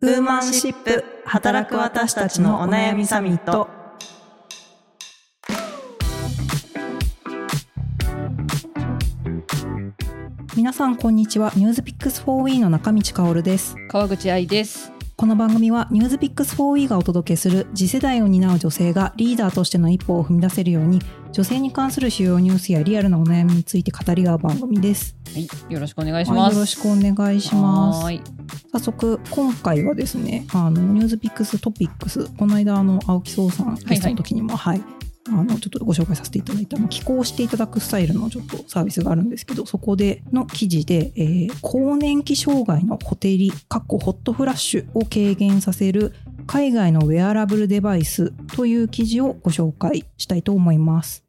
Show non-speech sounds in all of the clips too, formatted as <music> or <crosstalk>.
ウーマンシップ働く私たちのお悩みサミット。皆さんこんにちは。ニュースピックスフォーウィーの中道香です。川口愛です。この番組はニュースピックス 4We がお届けする次世代を担う女性がリーダーとしての一歩を踏み出せるように女性に関する主要ニュースやリアルなお悩みについて語り合う番組です。はいよろしくお願いします、はい、よろしくお願いします。はい。早速今回はですねあのニュースピックストピックスこの間あの青木壮さんゲストの時にもはい、あのちょっとご紹介させていただいた寄稿していただくスタイルのちょっとサービスがあるんですけどそこでの記事で、えー更年期障害のホテリかっこホットフラッシュを軽減させる海外のウェアラブルデバイスという記事をご紹介したいと思います。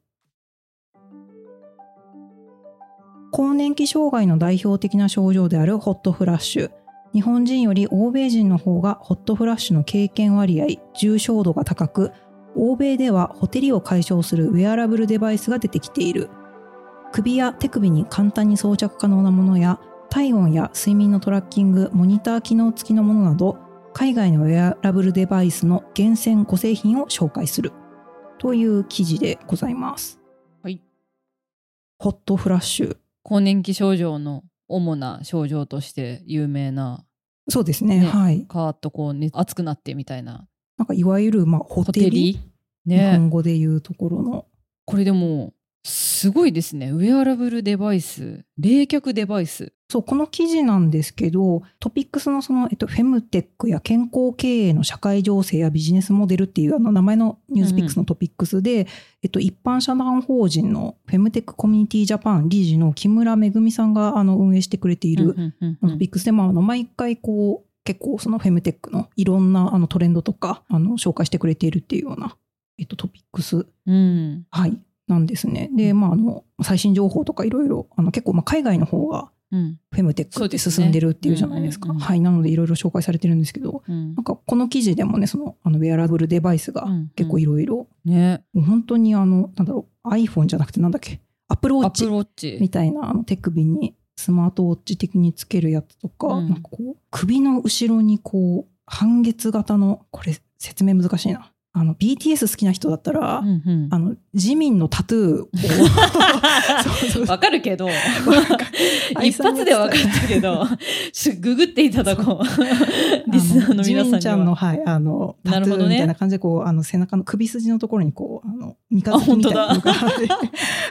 更年期障害の代表的な症状であるホットフラッシュ。日本人より欧米人の方がホットフラッシュの経験割合重症度が高く欧米ではホテリを解消するウェアラブルデバイスが出てきている。首や手首に簡単に装着可能なものや体温や睡眠のトラッキングモニター機能付きのものなど海外のウェアラブルデバイスの厳選5製品を紹介する。という記事でございます。はい。ホットフラッシュ。更年期症状の主な症状として有名なそうですね。ねはい。カーッとこう、ね、熱くなってみたいななんかいわゆるまあホホテリ？日ね本語で言うところの。これでもすごいですね。ウェアラブルデバイス。冷却デバイス。そう、この記事なんですけど、トピックスのその、えっと、フェムテックや健康経営の社会情勢やビジネスモデルっていうあの名前のニュースピックスのトピックスで、えっと、一般社団法人のフェムテックコミュニティジャパン理事の木村めぐみさんがあの運営してくれているうんうんうんうん。トピックスで、まあ、毎回こう、結構そのフェムテックのいろんなあのトレンドとか、あの、紹介してくれているっていうような、えっと、トピックス。うん。はい、なんですね。で、まあ、あの、最新情報とかいろいろ、あの、結構、まあ、海外の方が、うん。フェムテックって進んでるっていうじゃないですか。すね。はい。なのでいろいろ紹介されてるんですけど、うん。なんかこの記事でもね、その、あの、ウェアラブルデバイスがうん結構いろいろ、ね。もう本当にあの、なんだろう、iPhone じゃなくてなんだっけ、アップルウォッチアップルウォッチみたいな、あの、手首にスマートウォッチ的につけるやつとか、うん。なんかこう、首の後ろにこう、半月型の、これ説明難しいな。あの、BTS 好きな人だったら、うんうん。あの、自民のタトゥーを <laughs> わかるけど。愛一発でわかったけど <laughs> しググっていただこう。リスナーの皆さんには。ジミンちゃんの、はい、あの、タトゥーみたいな感じで、こう、あの、背中の首筋のところに、こう、あの、三日月みたいなのが、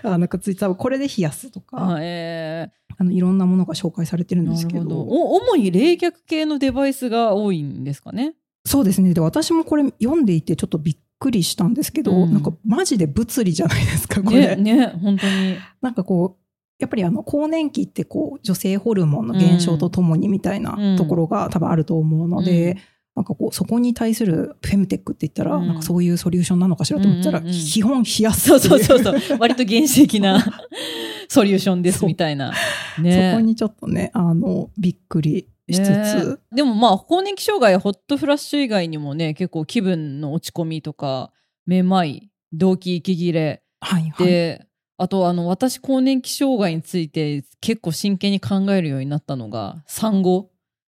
あの、くっついてた、これで冷やすとか、あえあの、いろんなものが紹介されてるんですけど、お主に冷却系のデバイスが多いんですかね？そうですね。で、私もこれ読んでいて、ちょっとびっくりしたんですけど、うん。なんか、マジで物理じゃないですか、これ。ねね本当に。なんかこう、やっぱりあの、更年期ってこう、女性ホルモンの減少とともにみたいなうん。ところが多分あると思うので、うんなんかこう、そこに対するフェムテックって言ったら、うん。なんかそういうソリューションなのかしらと思ったら、うんうんうん。基本冷やすそう。そうそうそう。割と原始的な <laughs> ソリューションですみたいな。ね。そこにちょっとね、あの、びっくりしつつ、ね。でもまあ更年期障害やホットフラッシュ以外にもね結構気分の落ち込みとかめまい動悸息切れ。はいはい。で、あとあの私更年期障害について結構真剣に考えるようになったのが産後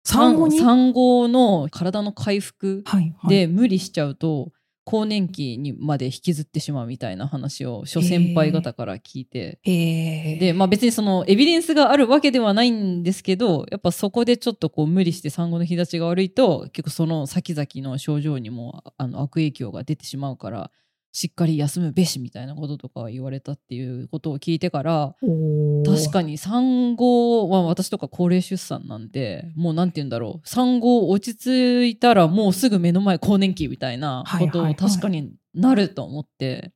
産後に？産後の体の回復で無理しちゃうと更年期にまで引きずってしまうみたいな話を諸先輩方から聞いて、えー、で、まあ別にそのエビデンスがあるわけではないんですけど、やっぱそこでちょっとこう無理して産後の日立ちが悪いと、結構その先々の症状にもあの悪影響が出てしまうから、しっかり休むべしみたいなこととか言われたっていうことを聞いてから、確かに産後は私とか高齢出産なんで、もうなんて言うんだろう、産後落ち着いたらもうすぐ目の前更年期みたいなことをはいはい。はい確かになると思って、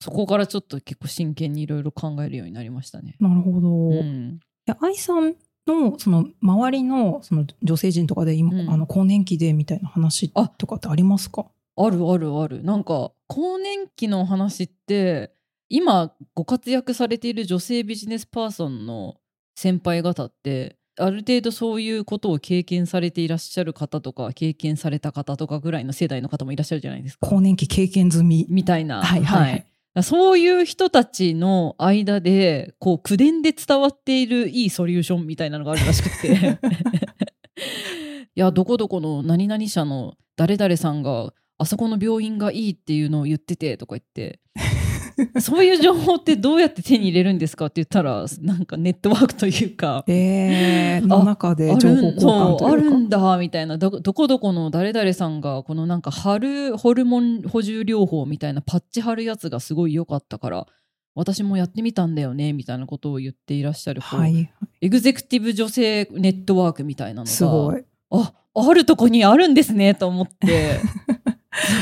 そこからちょっと結構真剣にいろいろ考えるようになりましたね。なるほど。いうん、や愛さんの、その、周りの、その、女性陣とかで今、うん。あの、更年期でみたいな話あとかってありますか？あるあるある。なんか更年期の話って今ご活躍されている女性ビジネスパーソンの先輩方ってある程度そういうことを経験されていらっしゃる方とか経験された方とかぐらいの世代の方もいらっしゃるじゃないですか。更年期経験済み。みたいな。はいはいはいそういう人たちの間で、こう、口伝で伝わっているいいソリューションみたいなのがあるらしくて。<laughs> いやどこどこの何々社の誰々さんがあそこの病院がいいっていうのを言っててとか言って。そういう情報ってどうやって手に入れるんですかって言ったらなんかネットワークというか。えー、の中で情報交換というか。んだみたいな。どどこどこの誰々さんがこのなんか貼るホルモン補充療法みたいなパッチ貼るやつがすごい良かったから私もやってみたんだよねみたいなことを言っていらっしゃる、はい。エグゼクティブ女性ネットワークみたいなのがすごい。ああるとこにあるんですねと思って <laughs>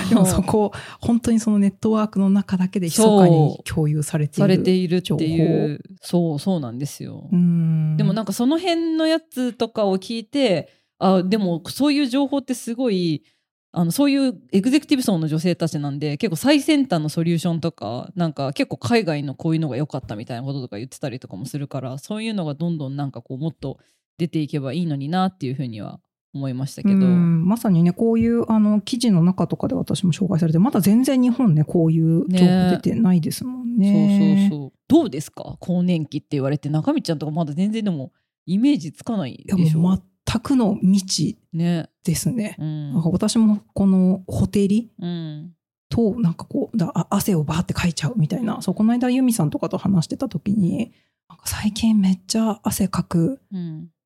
でもそこ本当にそのネットワークの中だけで密かに共有されているされているって情いうそうそうなんですよ。うん。でもなんかその辺のやつとかを聞いてあでもそういう情報ってすごいあのそういうエグゼクティブ層の女性たちなんで結構最先端のソリューションとかなんか結構海外のこういうのが良かったみたいなこととか言ってたりとかもするからそういうのがどんどんなんかこうもっと出ていけばいいのになっていうふうには思いましたけど。うんまさにねこういうあの記事の中とかで私も紹介されてまだ全然日本ねこういう情報出てないですもんね。そうそうそうどうですか？更年期って言われて中身ちゃんとかまだ全然でもイメージつかないでしょ？全くの未知ね。ですね。うんなんか私もこのホテリうんとなんかこうだあ汗をバーってかいちゃうみたいなそうこの間ユミさんとかと話してた時になんか最近めっちゃ汗かく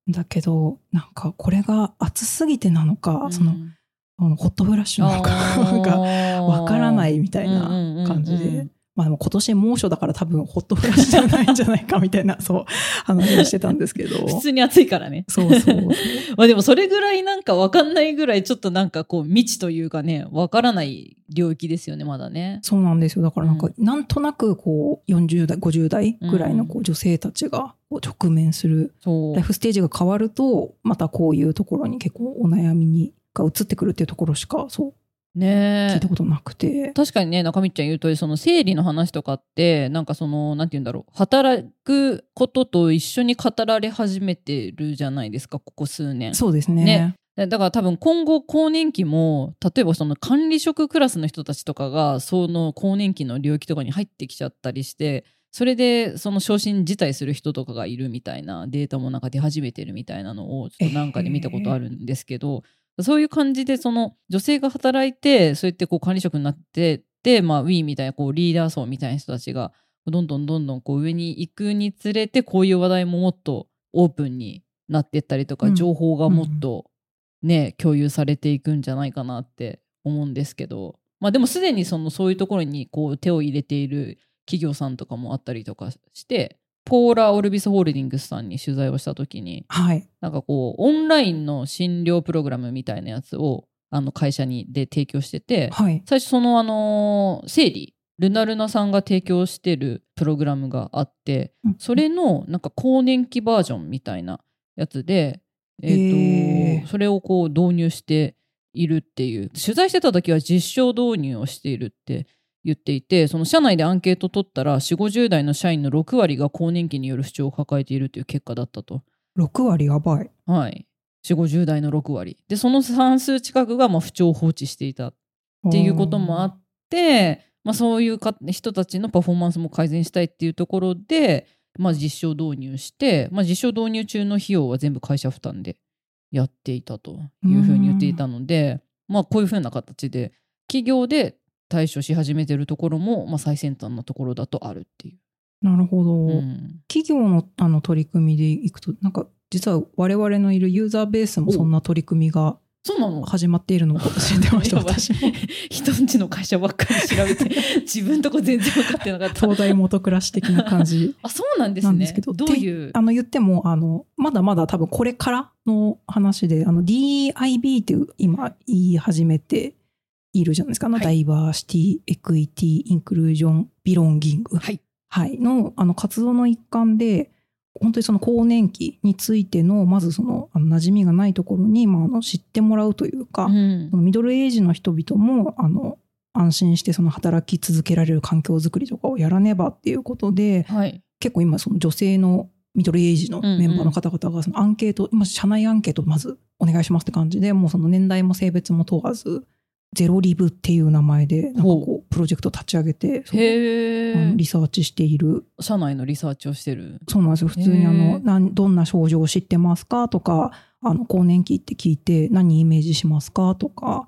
だけどなんかこれが暑すぎてなのか、そのうんあのホットフラッシュなのかが <laughs> わからないみたいな感じで、まあでも今年猛暑だから多分ホットフラッシュじゃないんじゃないかみたいな <laughs> そう話をしてたんですけど。普通に暑いからね。そうそう。<laughs> まあでもそれぐらいなんかわかんないぐらいちょっとなんかこう未知というかねわからない領域ですよねまだね。そうなんですよ。だからなんか、うなんとなくこう40代50代ぐらいのこう女性たちが直面するそう。ライフステージが変わるとまたこういうところに結構お悩みにが移ってくるっていうところしかそう聞ねいたことなくて、確かにね中道ちゃん言う通りその生理の話とかってなんかそのなんて言うんだろう。働くことと一緒に語られ始めてるじゃないですかここ数年。そうですね。ね。だだから多分今後更年期も例えばその管理職クラスの人たちとかがその更年期の領域とかに入ってきちゃったりしてそれでその昇進辞退する人とかがいるみたいなデータもなんか出始めてるみたいなのをちょっとなんかで見たことあるんですけど、そういう感じでその女性が働いてそうやってこう管理職になってで、まあ、ウィーみたいなこうリーダー層みたいな人たちがどんどんどんどんこう上に行くにつれてこういう話題ももっとオープンになっていったりとか、うん。情報がもっとね、共有されていくんじゃないかなって思うんですけど、まあ、でもすでにそのそういうところにこう手を入れている企業さんとかもあったりとかしてポーラ・オルビスホールディングスさんに取材をした時にはい。なんかこうオンラインの診療プログラムみたいなやつをあの会社にで提供しててはい。最初そのあの生理ルナルナさんが提供してるプログラムがあってうん。それのなんか更年期バージョンみたいなやつで、えーとへー。それをこう導入しているっていう。取材してた時は実証導入をしているって言っていてその社内でアンケート取ったら4 5 0代の社員の6割が更年期による不調を抱えているという結果だったと。6割やばい。はい、4 5 0代の6割。でその半数近くがまあ不調を放置していた。っていうこともあって、まあ、そういうか人たちのパフォーマンスも改善したいっていうところで、まあ、実証導入して、まあ、実証導入中の費用は全部会社負担でやっていたというふうに言っていたので、まあ、こういうふうな形で企業で対処し始めてるところも、まあ、最先端なところだとあるっていう。なるほど、うん。企業のあの取り組みでいくとなんか実は我々のいるユーザーベースもそんな取り組みがそうなの？始まっているのを知ってました <laughs> 私。も人んちの会社ばっかり調べて <laughs> 自分とこ全然分かってなかった。東大元暮らし的な感じあそうなんですねどういう？あの言ってもあのまだまだ多分これからの話であの DIB っていう今言い始めているじゃないですか。あの、はいダイバーシティエクイティインクルージョンビロンギング。はい。はい、のあの活動の一環で本当にその更年期についてのまずそのあの馴染みがないところに、まあ、あの知ってもらうというか、うん。そのミドルエイジの人々もあの安心してその働き続けられる環境づくりとかをやらねばっていうことではい。結構今その女性のミドルエイジのメンバーの方々がそのアンケート、今社内アンケートまずお願いしますって感じでもうその年代も性別も問わずゼロリブっていう名前で、なんかこう、プロジェクト立ち上げて、へリサーチしている。社内のリサーチをしてる。そうなんですよ。普通にあへの、ー。なんどんな症状を知ってますかとか、あの、更年期って聞いて何イメージしますかとか、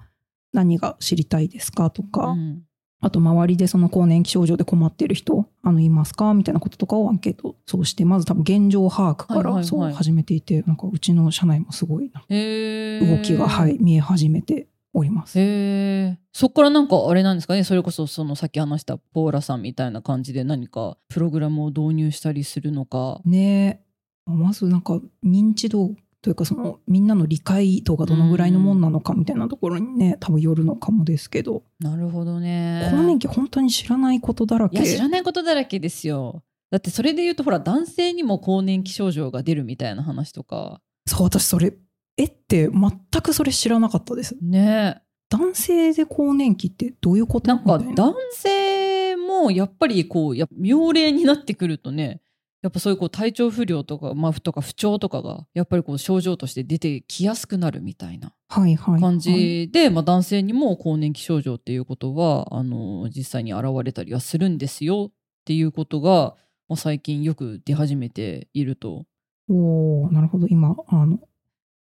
何が知りたいですかとか、うん。あと周りでその更年期症状で困ってる人、あの、いますかみたいなこととかをアンケートそうして、まず多分現状把握からそう始めていて、なんかうちの社内もすごいな動きが、はい、見え始めております。へえそっからなんかあれなんですかね？それこそそのさっき話したポーラさんみたいな感じで何かプログラムを導入したりするのか。ねえ。まずなんか認知度というかそのみんなの理解度がどのぐらいのもんなのかみたいなところにね多分よるのかもですけど。なるほどね。更年期本当に知らないことだらけ。いや知らないことだらけですよ。だってそれで言うとほら男性にも更年期症状が出るみたいな話とか。そう私それえって全くそれ知らなかったです。ね。男性で更年期ってどういうこと？なんか男性もやっぱりこうや妙齢になってくるとねやっぱそういうこう体調不良とか,、まあ、とか不調とかがやっぱりこう症状として出てきやすくなるみたいなはいはい。はい感じで、まあ、男性にも更年期症状っていうことはあの実際に現れたりはするんですよっていうことが、まあ、最近よく出始めていると。おおなるほど。今あの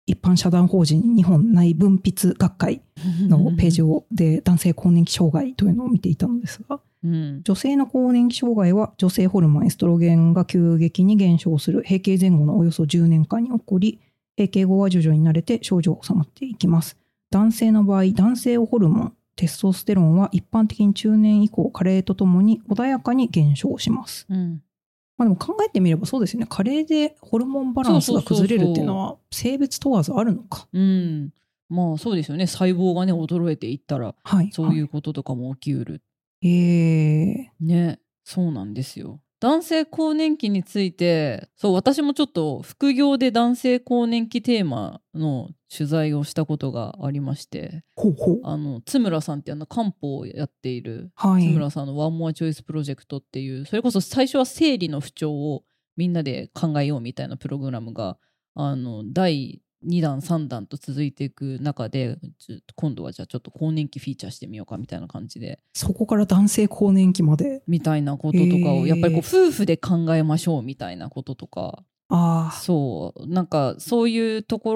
一般社団法人日本内分泌学会のページをで男性更年期障害というのを見ていたのですがうん。女性の更年期障害は女性ホルモンエストロゲンが急激に減少する閉経前後のおよそ10年間に起こり閉経後は徐々に慣れて症状が収まっていきます。男性の場合男性ホルモンテストステロンは一般的に中年以降加齢とともに穏やかに減少します。うんまあでも考えてみればそうですよね。加齢でホルモンバランスが崩れるっていうのは性別問わずあるのか。うん。まあそうですよね。細胞がね衰えていったらはい。そういうこととかも起きうる。えー、ね。そうなんですよ男性更年期についてそう私もちょっと副業で男性更年期テーマの取材をしたことがありましてあのツムラさんってあの漢方をやっているはい。ツムラさんの One More Choice プロジェクトっていうそれこそ最初は生理の不調をみんなで考えようみたいなプログラムがあの第2弾3弾と続いていく中で今度はじゃあちょっと更年期フィーチャーしてみようかみたいな感じで。そこから男性更年期まで。みたいなこととかをやっぱりこう夫婦で考えましょうみたいなこととか。そう。なんかそういうとこ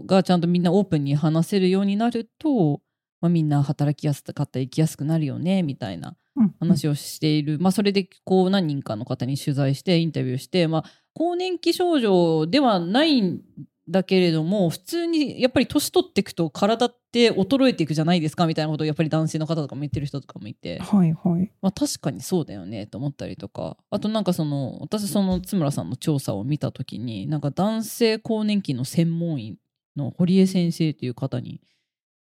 ろがちゃんとみんなオープンに話せるようになると、まあ、みんな働きやすかったり生きやすくなるよねみたいなうん話をしている、まあ、それでこう何人かの方に取材してインタビューして、まあ、更年期症状ではないんだけれども普通にやっぱり年取っていくと体って衰えていくじゃないですかみたいなことをやっぱり男性の方とかも言ってる人とかもいて、はいはい。まあ、確かにそうだよねと思ったりとか。あとなんかその私その津村さんの調査を見た時になんか男性更年期の専門医の堀江先生という方に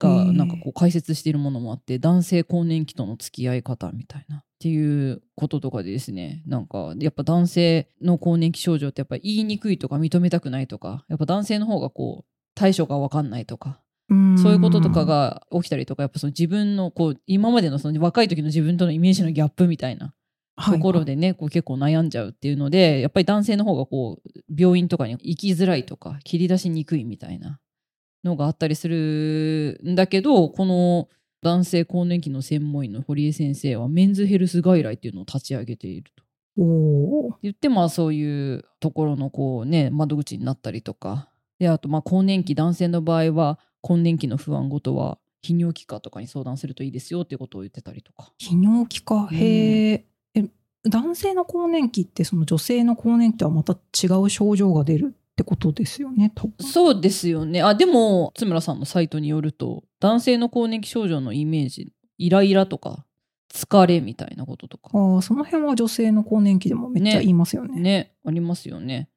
がなんかこう解説しているものもあって男性更年期との付き合い方みたいなっていうこととかでですね。なんかやっぱ男性の更年期症状ってやっぱ言いにくいとか認めたくないとかやっぱ男性の方がこう対処が分かんないとかそういうこととかが起きたりとかやっぱその自分のこう今までのその若い時の自分とのイメージのギャップみたいなところでね、こう結構悩んじゃうっていうのでやっぱり男性の方がこう病院とかに行きづらいとか切り出しにくいみたいなのがあったりするんだけどこの男性更年期の専門医の堀江先生はメンズヘルス外来っていうのを立ち上げていると。言ってまあそういうところのこうね窓口になったりとか。であとまあ更年期男性の場合は更年期の不安ごとは泌尿器科とかに相談するといいですよっていうことを言ってたりとか。泌尿器科？うん。へえ、え男性の更年期ってその女性の更年期とはまた違う症状が出るってことですよねそうですよね。あでも津村さんのサイトによると男性の更年期症状のイメージイライラとか疲れみたいなこととか。ああその辺は女性の更年期でもめっちゃ言いますよね。ねありますよね。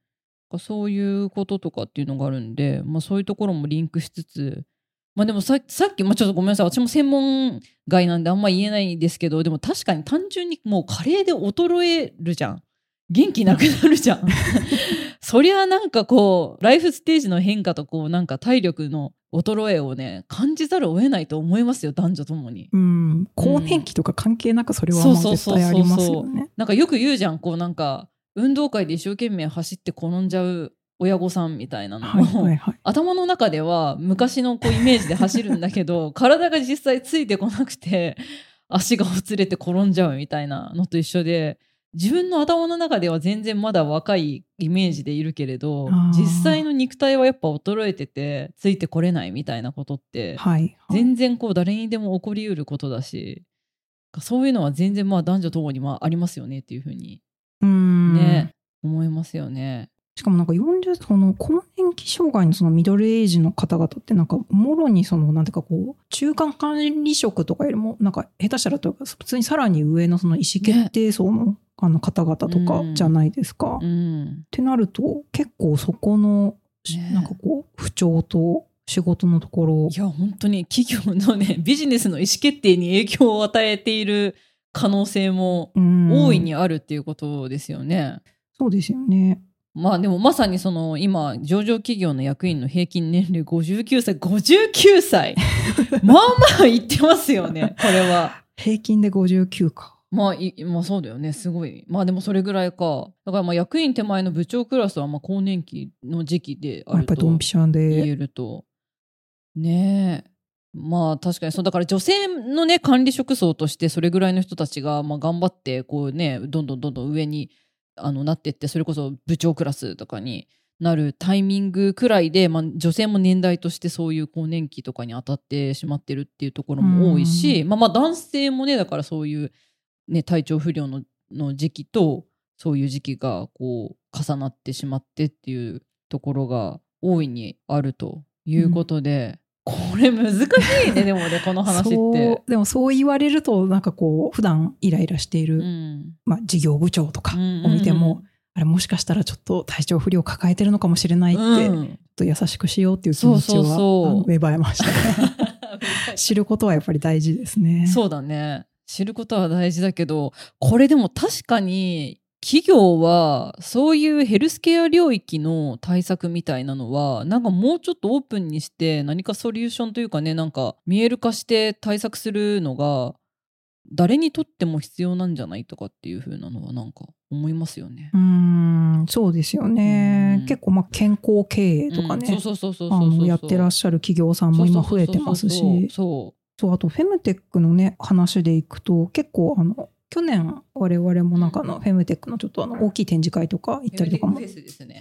そういうこととかっていうのがあるんで、まあ、そういうところもリンクしつつまあでもささっき、まあ、ちょっとごめんなさい。私も専門外なんであんま言えないんですけどでも確かに単純にもう加齢で衰えるじゃん。元気なくなるじゃん <laughs> そりゃなんかこうライフステージの変化とこうなんか体力の衰えをね感じざるを得ないと思いますよ男女ともに。うん更年期とか関係なくそれはまあそうそうそうそう絶対ありますよねなんかよく言うじゃんこうなんか運動会で一生懸命走って転んじゃう親御さんみたいなのも、はいはいはい。頭の中では昔のこうイメージで走るんだけど <laughs> 体が実際ついてこなくて足がほつれて転んじゃうみたいなのと一緒で自分の頭の中では全然まだ若いイメージでいるけれど実際の肉体はやっぱ衰えててついてこれないみたいなことってはい、はい。全然こう誰にでも起こりうることだしそういうのは全然まあ男女ともにまあありますよねっていうふうに。ね、思いますよね。しかもなんか40その更年期障害のそのミドルエイジの方々ってなんかもろにそのなんていうかこう中間管理職とかよりもなんか下手したらというか普通にさらに上のその意思決定層の,、あの方々とかじゃないですか。っうんてなると結構そこの、なんかこう不調と仕事のところいや本当に企業のね <laughs> ビジネスの意思決定に影響を与えている可能性もうん大いにあるっていうことですよね。そうですよね。まあでもまさにその今上場企業の役員の平均年齢59歳59歳 <laughs> まあまあ言ってますよねこれは。平均で59か。まあ、いまあそうだよねすごいまあでもそれぐらいかだからまあ役員手前の部長クラスはまあ更年期の時期であやっるとぱりドンピシャ言で。えるとねえまあ確かにそうだから女性のね管理職層としてそれぐらいの人たちがまあ頑張ってこうねどんどんどんどん上にあのなってってそれこそ部長クラスとかになるタイミングくらいで、まあ、女性も年代としてそういう更年期とかに当たってしまってるっていうところも多いし、まあ、まあ男性もねだからそういう、ね、体調不良のの時期とそういう時期がこう重なってしまってっていうところが大いにあるということで、これ難しいねでもねこの話っそて。うでもそう言われるとなんかこう普段イライラしている、うん。まあ、事業部長とかうんを見ても、あれもしかしたらちょっと体調不良を抱えてるのかもしれないって、うん。と優しくしようっていう気持ちは芽生えました。ね <laughs> 知ることはやっぱり大事ですね。そうだね。知ることは大事だけどこれでも確かに企業はそういうヘルスケア領域の対策みたいなのはなんかもうちょっとオープンにして何かソリューションというかねなんか見える化して対策するのが誰にとっても必要なんじゃないとかっていう風なのはなんか思いますよね。うーんそうですよね、うん。結構まあ健康経営とかね、うんそうそうそうそうあそうそう。のやってらっしゃる企業さんも今増えてますし。そうあとフェムテックのね話でいくと結構あの去年我々もなんかあのフェムテックのちょっとあの大きい展示会とか行ったりとかも。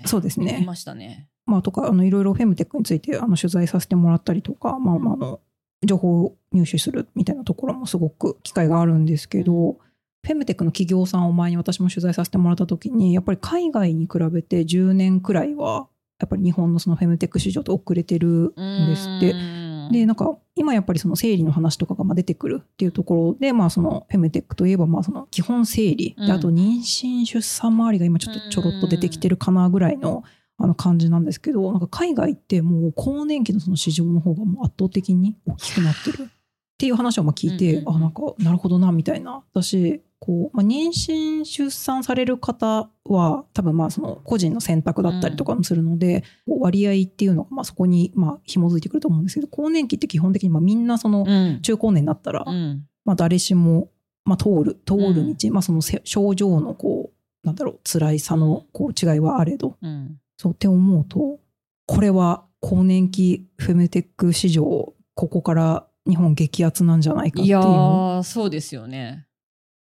そうですね。見ましたね。まあ、とかあのいろいろフェムテックについてあの取材させてもらったりとか、まあまあ、あの情報を入手するみたいなところもすごく機会があるんですけど、フェムテックの企業さんを前に私も取材させてもらった時にやっぱり海外に比べて10年くらいはやっぱり日本のそのフェムテック市場と遅れてるんですって。うん。でなんか今やっぱりその生理の話とかがまあ出てくるっていうところで、まあ、そのフェムテックといえばまあその基本生理、うんであと妊娠出産周りが今ちょっとちょろっと出てきてるかなぐらいのあの感じなんですけどなんか海外ってもう更年期のその市場の方がもう圧倒的に大きくなってるっていう話をまあ聞いて、うんうんうん。あなんかなるほどなみたいな。私こう、まあ、妊娠出産される方は多分まあその個人の選択だったりとかもするので、こう割合っていうのがまあそこにまあ紐づいてくると思うんですけど更年期って基本的にまあみんなそのうん。中高年になったら、うん。まあ、誰しも、まあ、通る通る道、まあ、そのせ症状のこうなんだろう辛いさのこう違いはあれど。うん。そうって思うとこれは更年期フェムテック市場ここから日本激アツなんじゃないかっていう。いやーそうですよね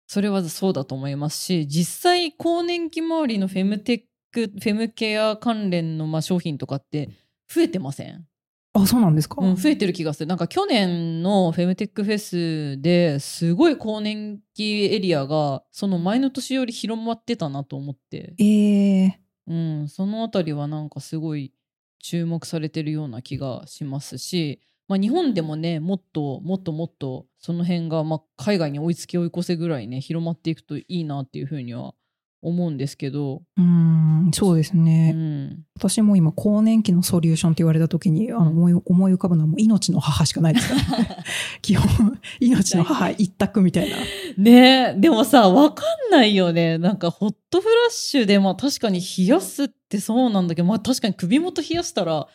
それはそうだと思いますし実際更年期周りのフェムテックフェムケア関連のまあ商品とかって増えてません、あそうなんですか、うん、増えてる気がする。なんか去年のフェムテックフェスですごい更年期エリアがその前の年より広まってたなと思って、えー、うん、そのあたりはなんかすごい注目されてるような気がしますし、まあ、日本でもねもっともっともっとその辺がまあ海外に追いつき追い越せぐらいね広まっていくといいなっていうふうには思うんですけど、うーんそうですうね、ん、私も今更年期のソリューションって言われた時にあの思い思い浮かぶのはもう命の母しかないですから、ね、<laughs> 基本命の母一択みたいな。<laughs> ねえでもさわかんないよね。なんかホットフラッシュでまあ確かに冷やすってそうなんだけどまあ確かに首元冷やしたら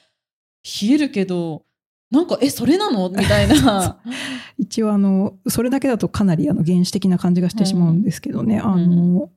冷えるけどなんかえそれなの？みたいな。<laughs> 一応あのそれだけだとかなりあの原始的な感じがしてしまうんですけどね、あの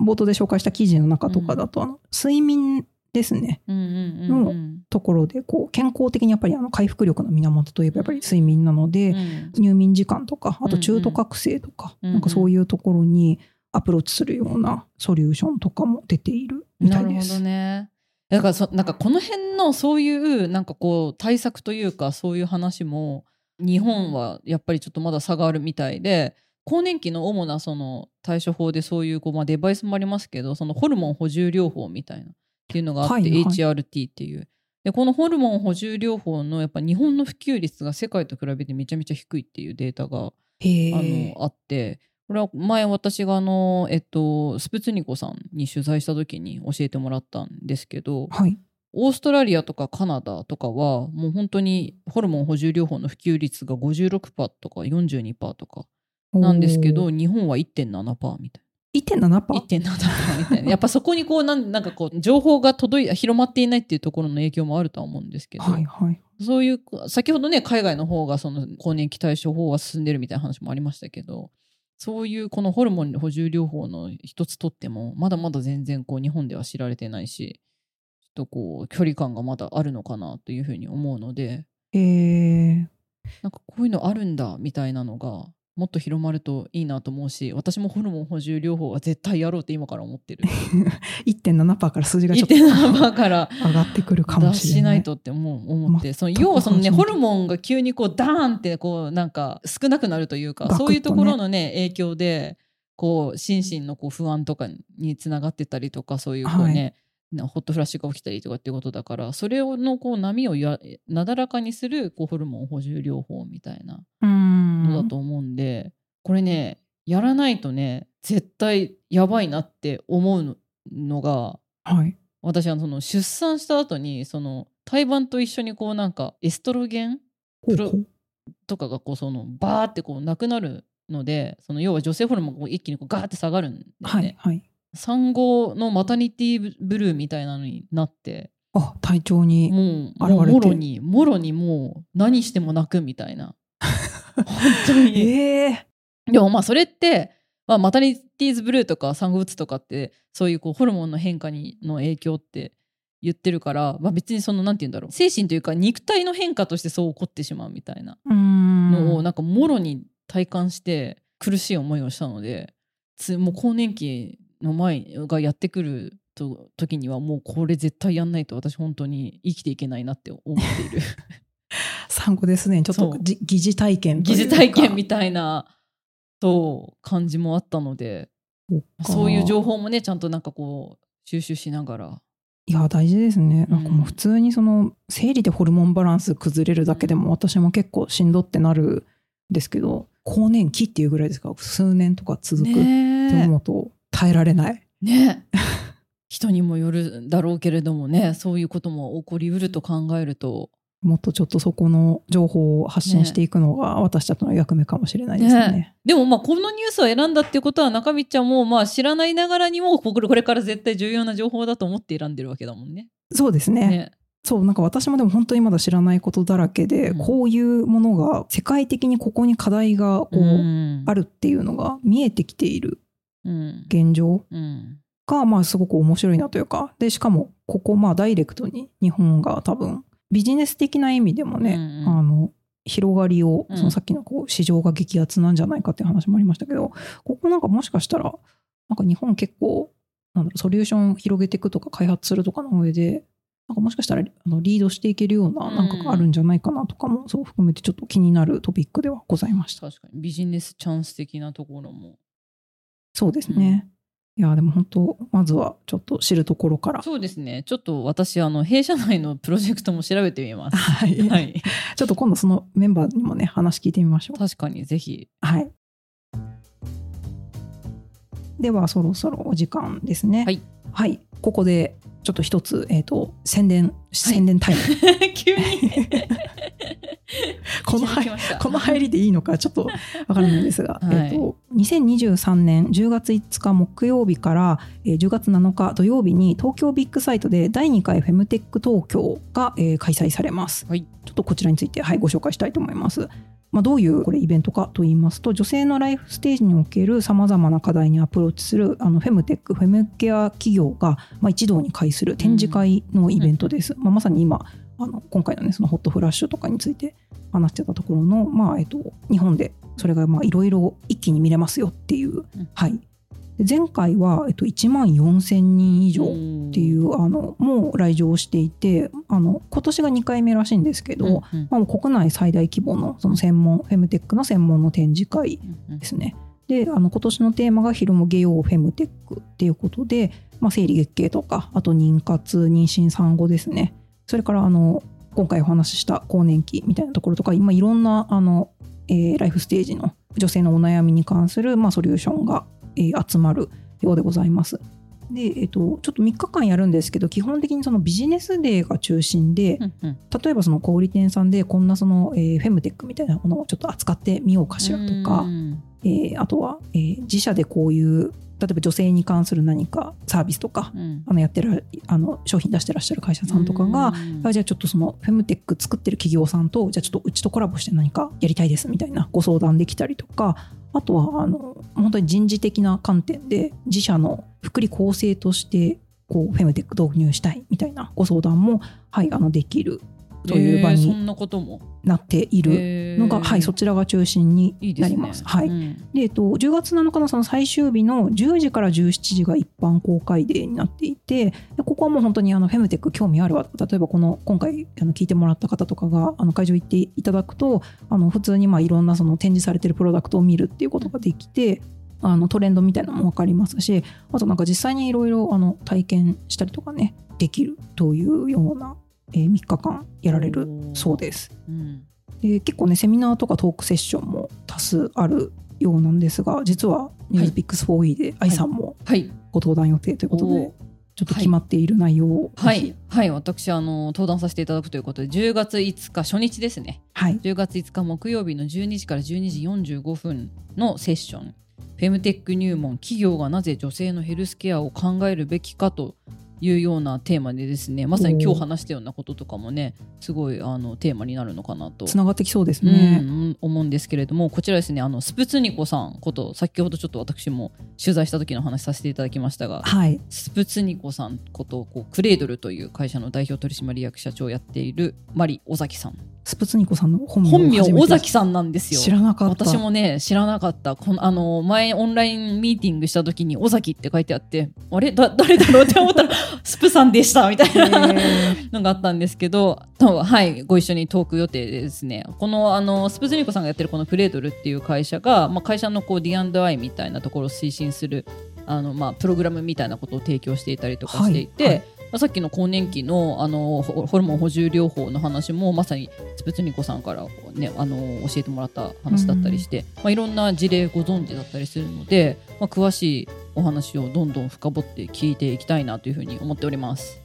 冒頭で紹介した記事の中とかだと、あの睡眠ですね。うんうんうんうん。ところで、こう、健康的にやっぱりあの回復力の源といえばやっぱり睡眠なので、うん。入眠時間とか、あと中途覚醒とか、うんうん。なんかそういうところにアプローチするようなソリューションとかも出ているみたないるほです。どね。だからそなんかこの辺のそういうなんかこう対策というかそういう話も日本はやっぱりちょっとまだ差があるみたいで更年期の主なその対処法でそういうこう、まあ、デバイスもありますけどそのホルモン補充療法みたいなっていうのがあって、はいはい HRT っていう。でこのホルモン補充療法のやっぱ日本の普及率が世界と比べてめちゃめちゃ低いっていうデータがへあえ。のあってこれは前私があの、えっと、スプツニコさんに取材した時に教えてもらったんですけどはい。オーストラリアとかカナダとかはもう本当にホルモン補充療法の普及率が56%とか42%とかなんですけど日本は1.7%みたい1.7%な1.7%みたいなやっぱそこにこうなんなんかこう情報が届い広まっていないっていうところの影響もあるとは思うんですけど、はいはい。そういう先ほどね海外の方がその更年期対処法は進んでるみたいな話もありましたけどそういうこのホルモン補充療法の一つとってもまだまだ全然こう日本では知られてないしちょっとこう距離感がまだあるのかなというふうに思うのでへえ。なんかこういうのあるんだみたいなのがもっと広まるといいなと思うし私もホルモン補充療法は絶対やろうって今から思ってる。<laughs> 1.7%から数字がちょっと1.7%から上がってくるかも出しれない。しないとって思う思って、その要はそのねホルモンが急にこうダーンってこうなんか少なくなるというか、ね。そういうところのね影響でこう心身のこう不安とかにつながってたりとかそういうこうね、なホットフラッシュが起きたりとかっていうことだからそれをのこう波をやなだらかにするこうホルモン補充療法みたいな。のだと思うんで、これねやらないとね絶対やばいなって思うのがはい。私はその出産した後にその胎盤と一緒にこうなんかエストロゲンとかがこうそのバーってこうなくなるのでその要は女性ホルモンが一気にこうガーって下がるんですね、はいはい。産後のマタニティブルーみたいなのになって。あ、体調に。もうもろにもろにもう何しても泣くみたいな。本当に。<laughs> ええ。でもまあそれって、まあ、マタニティーズブルーとか産後うつとかってそういうこうホルモンの変化にの影響って言ってるから、まあ、別にそのなんて言うんだろう。精神というか肉体の変化としてそう起こってしまうみたいな。のをなんかもろに体感して苦しい思いをしたのでつもう更年期の前がやってくると時にはもうこれ絶対やんないと私本当に生きていけないなって思っている。<laughs> 産後ですね。ちょっとじ疑似体験。疑似体験みたいなそう感じもあったので。そういう情報もねちゃんとなんかこう収集しながら。いや大事ですね。なんかうんもう普通にその生理でホルモンバランス崩れるだけでも私も結構しんどってなるんですけど更年期っていうぐらいですか？ら数年とか続くってね思うと耐えられない。えね。え <laughs> 人にもよるだろうけれどもねそういうことも起こりうると考えると。もっとちょっとそこの情報を発信していくのが私たちの役目かもしれないですね。ね。でもまあこのニュースを選んだっていうことは中道ちゃんもまあ知らないながらにもこれこれから絶対重要な情報だと思って選んでるわけだもんね。そうですね。ね。そうなんか私もでも本当にまだ知らないことだらけで、うん。こういうものが世界的にここに課題がこう、うん。あるっていうのが見えてきているうん現状？うん。がまあすごく面白いなというか。でしかもここまあダイレクトに日本が多分ビジネス的な意味でもね、うんうん。あの広がりをうん。そのさっきのこう市場が激アツなんじゃないかっていう話もありましたけどここなんかもしかしたらなんか日本結構なんだろうソリューション広げていくとか開発するとかの上でなんかもしかしたらあのリードしていけるようななんかがあるんじゃないかなとかもそう含めてちょっと気になるトピックではございました。確かに。ビジネスチャンス的なところもそうですね。いやでも本当まずはちょっと知るところから。そうですねちょっと私あの弊社内のプロジェクトも調べてみます。<laughs> はいはい、ちょっと今度そのメンバーにもね話聞いてみましょう。確かにぜひはい。ではそろそろお時間ですね。はい。はい。ここでちょっと一つえっ、と宣伝宣伝タイム。<laughs> 急に <laughs> このこの入りでいいのかちょっとわからないですが、<laughs> はいえっと2023年10月5日木曜日から、えー10月7日土曜日に東京ビッグサイトで第2回フェムテック東京が、えー開催されます。はいちょっとこちらについて、はい、ご紹介したいと思います。まあ、どういうこれイベントかと言いますと女性のライフステージにおけるさまざまな課題にアプローチするあのフェムテックフェムケア企業が、まあ、一堂に会する展示会のイベントです。まあ、まさに今あの今回のねそのホットフラッシュとかについて話してたところの、まあえっと、日本でそれがいろいろ一気に見れますよっていう、はい、で前回は、えっと、1万4000人以上っていうあのもう来場していてあの今年が2回目らしいんですけど、うんうん。まあ、国内最大規模のその専門フェムテックの専門の展示会ですね。であの今年のテーマが「昼もゲヨーフェムテック」っていうことで、まあ、生理月経とかあと妊活妊娠産後ですね。それからあの今回お話しした更年期みたいなところとか今いろんなあの、えーライフステージの女性のお悩みに関する、まあ、ソリューションが、えー集まるようでございます。で、えっと、ちょっと3日間やるんですけど基本的にそのビジネスデーが中心で、うんうん例えばその小売店さんでこんなその、えーフェムテックみたいなものをちょっと扱ってみようかしらとか、うんえーあとは、えー自社でこういう例えば女性に関する何かサービスとか、うん。あのやってるあの商品出してらっしゃる会社さんとかが、うん。あじゃあちょっとそのフェムテック作ってる企業さんとじゃあちょっとうちとコラボして何かやりたいですみたいなご相談できたりとかあとはあの本当に人事的な観点で自社の福利厚生としてこうフェムテック導入したいみたいなご相談も、はい、あのできるという場になことも？なっているのが、はい、そちらが中心にいいですね。なります。はい。うん。で、えっと、10月7日のその最終日の10時から17時が一般公開デーになっていて、でここはもう本当にあのフェムテック興味あるわ。例えばこの今回あの聞いてもらった方とかがあの会場行っていただくと、あの普通にまあいろんなその展示されてるプロダクトを見るっていうことができて、あのトレンドみたいなのも分かりますし、あとなんか実際にいろいろあの体験したりとかね、できるというような、えー3日間やられるそうです。うん。で結構ねセミナーとかトークセッションも多数あるようなんですが実は「ニュースピックス 4E」で愛さんもはい。ご登壇予定ということで、おー。ちょっと決まっている内容をはい、はい、私あの登壇させていただくということで10月5日初日ですね。はい。10月5日木曜日の12時から12時45分のセッション。フェムテック入門企業がなぜ女性のヘルスケアを考えるべきかというようなテーマでですねまさに今日話したようなこととかもねすごいあのテーマになるのかなと。つながってきそうですうんね。うん思うんですけれどもこちらですねあのスプツニコさんこと先ほどちょっと私も取材した時の話させていただきましたがはい。スプツニコさんことこうクレードルという会社の代表取締役社長をやっているマリ尾崎さんスプツニコさんの本名本名尾崎さんなんですよ。知らなかった。私もね知らなかった。このあの前オンラインミーティングした時に尾崎って書いてあってあれ？だ <laughs> 誰だろうって思ったらスプさんでしたみたいなへのがあったんですけどとはいご一緒にトーク予定でですね。このあのスプズニコさんがやってるこのクレードルっていう会社が、まあ、会社のこう D&I みたいなところを推進するあの、まあ、プログラムみたいなことを提供していたりとかしていて、はいはい。まあ、さっきの更年期のあのホホルモン補充療法の話もまさにスプツニコさんから、ね、あの教えてもらった話だったりして、まあ、いろんな事例ご存知だったりするので、まあ、詳しいお話をどんどん深掘って聞いていきたいなというふうに思っております。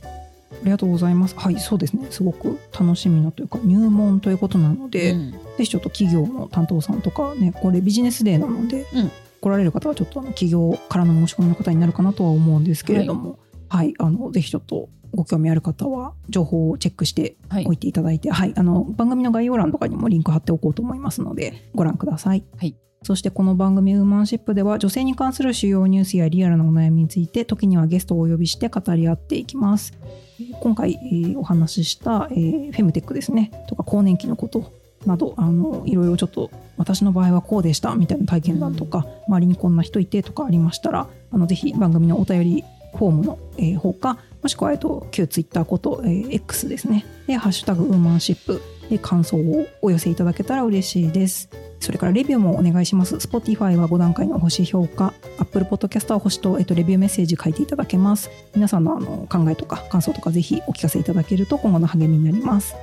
ありがとうございます。はい、そうですね。すごく楽しみなというか入門ということなので、うんぜひちょっと企業の担当さんとかね、これビジネスデーなので、うん来られる方はちょっとあの企業からの申し込みの方になるかなとは思うんですけれども、はい、あのぜひちょっとご興味ある方は情報をチェックしてはいおいていただいて、はい、あの番組の概要欄とかにもリンク貼っておこうと思いますので、ご覧ください。はいそしてこの番組ウーマンシップでは女性に関する主要ニュースやリアルなお悩みについて時にはゲストをお呼びして語り合っていきます。えー今回、えーお話しした、えーフェムテックですねとか更年期のことなどあのいろいろちょっと私の場合はこうでしたみたいな体験談とか、周りにこんな人いてとかありましたらあのぜひ番組のお便りフォームの、えー方かもしくは、えっと、旧ツイッターこと、えー X ですねで「ハッシュタグウーマンシップ」で感想をお寄せいただけたら嬉しいです。それからレビューもお願いします。Spotify は5段階の星評価、Apple Podcast は星と、えっと、レビューメッセージ書いていただけます。皆さんのあの考えとか感想とかぜひお聞かせいただけると今後の励みになります。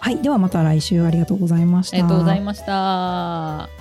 はい、ではまた来週ありがとうございました。ありがとうございました。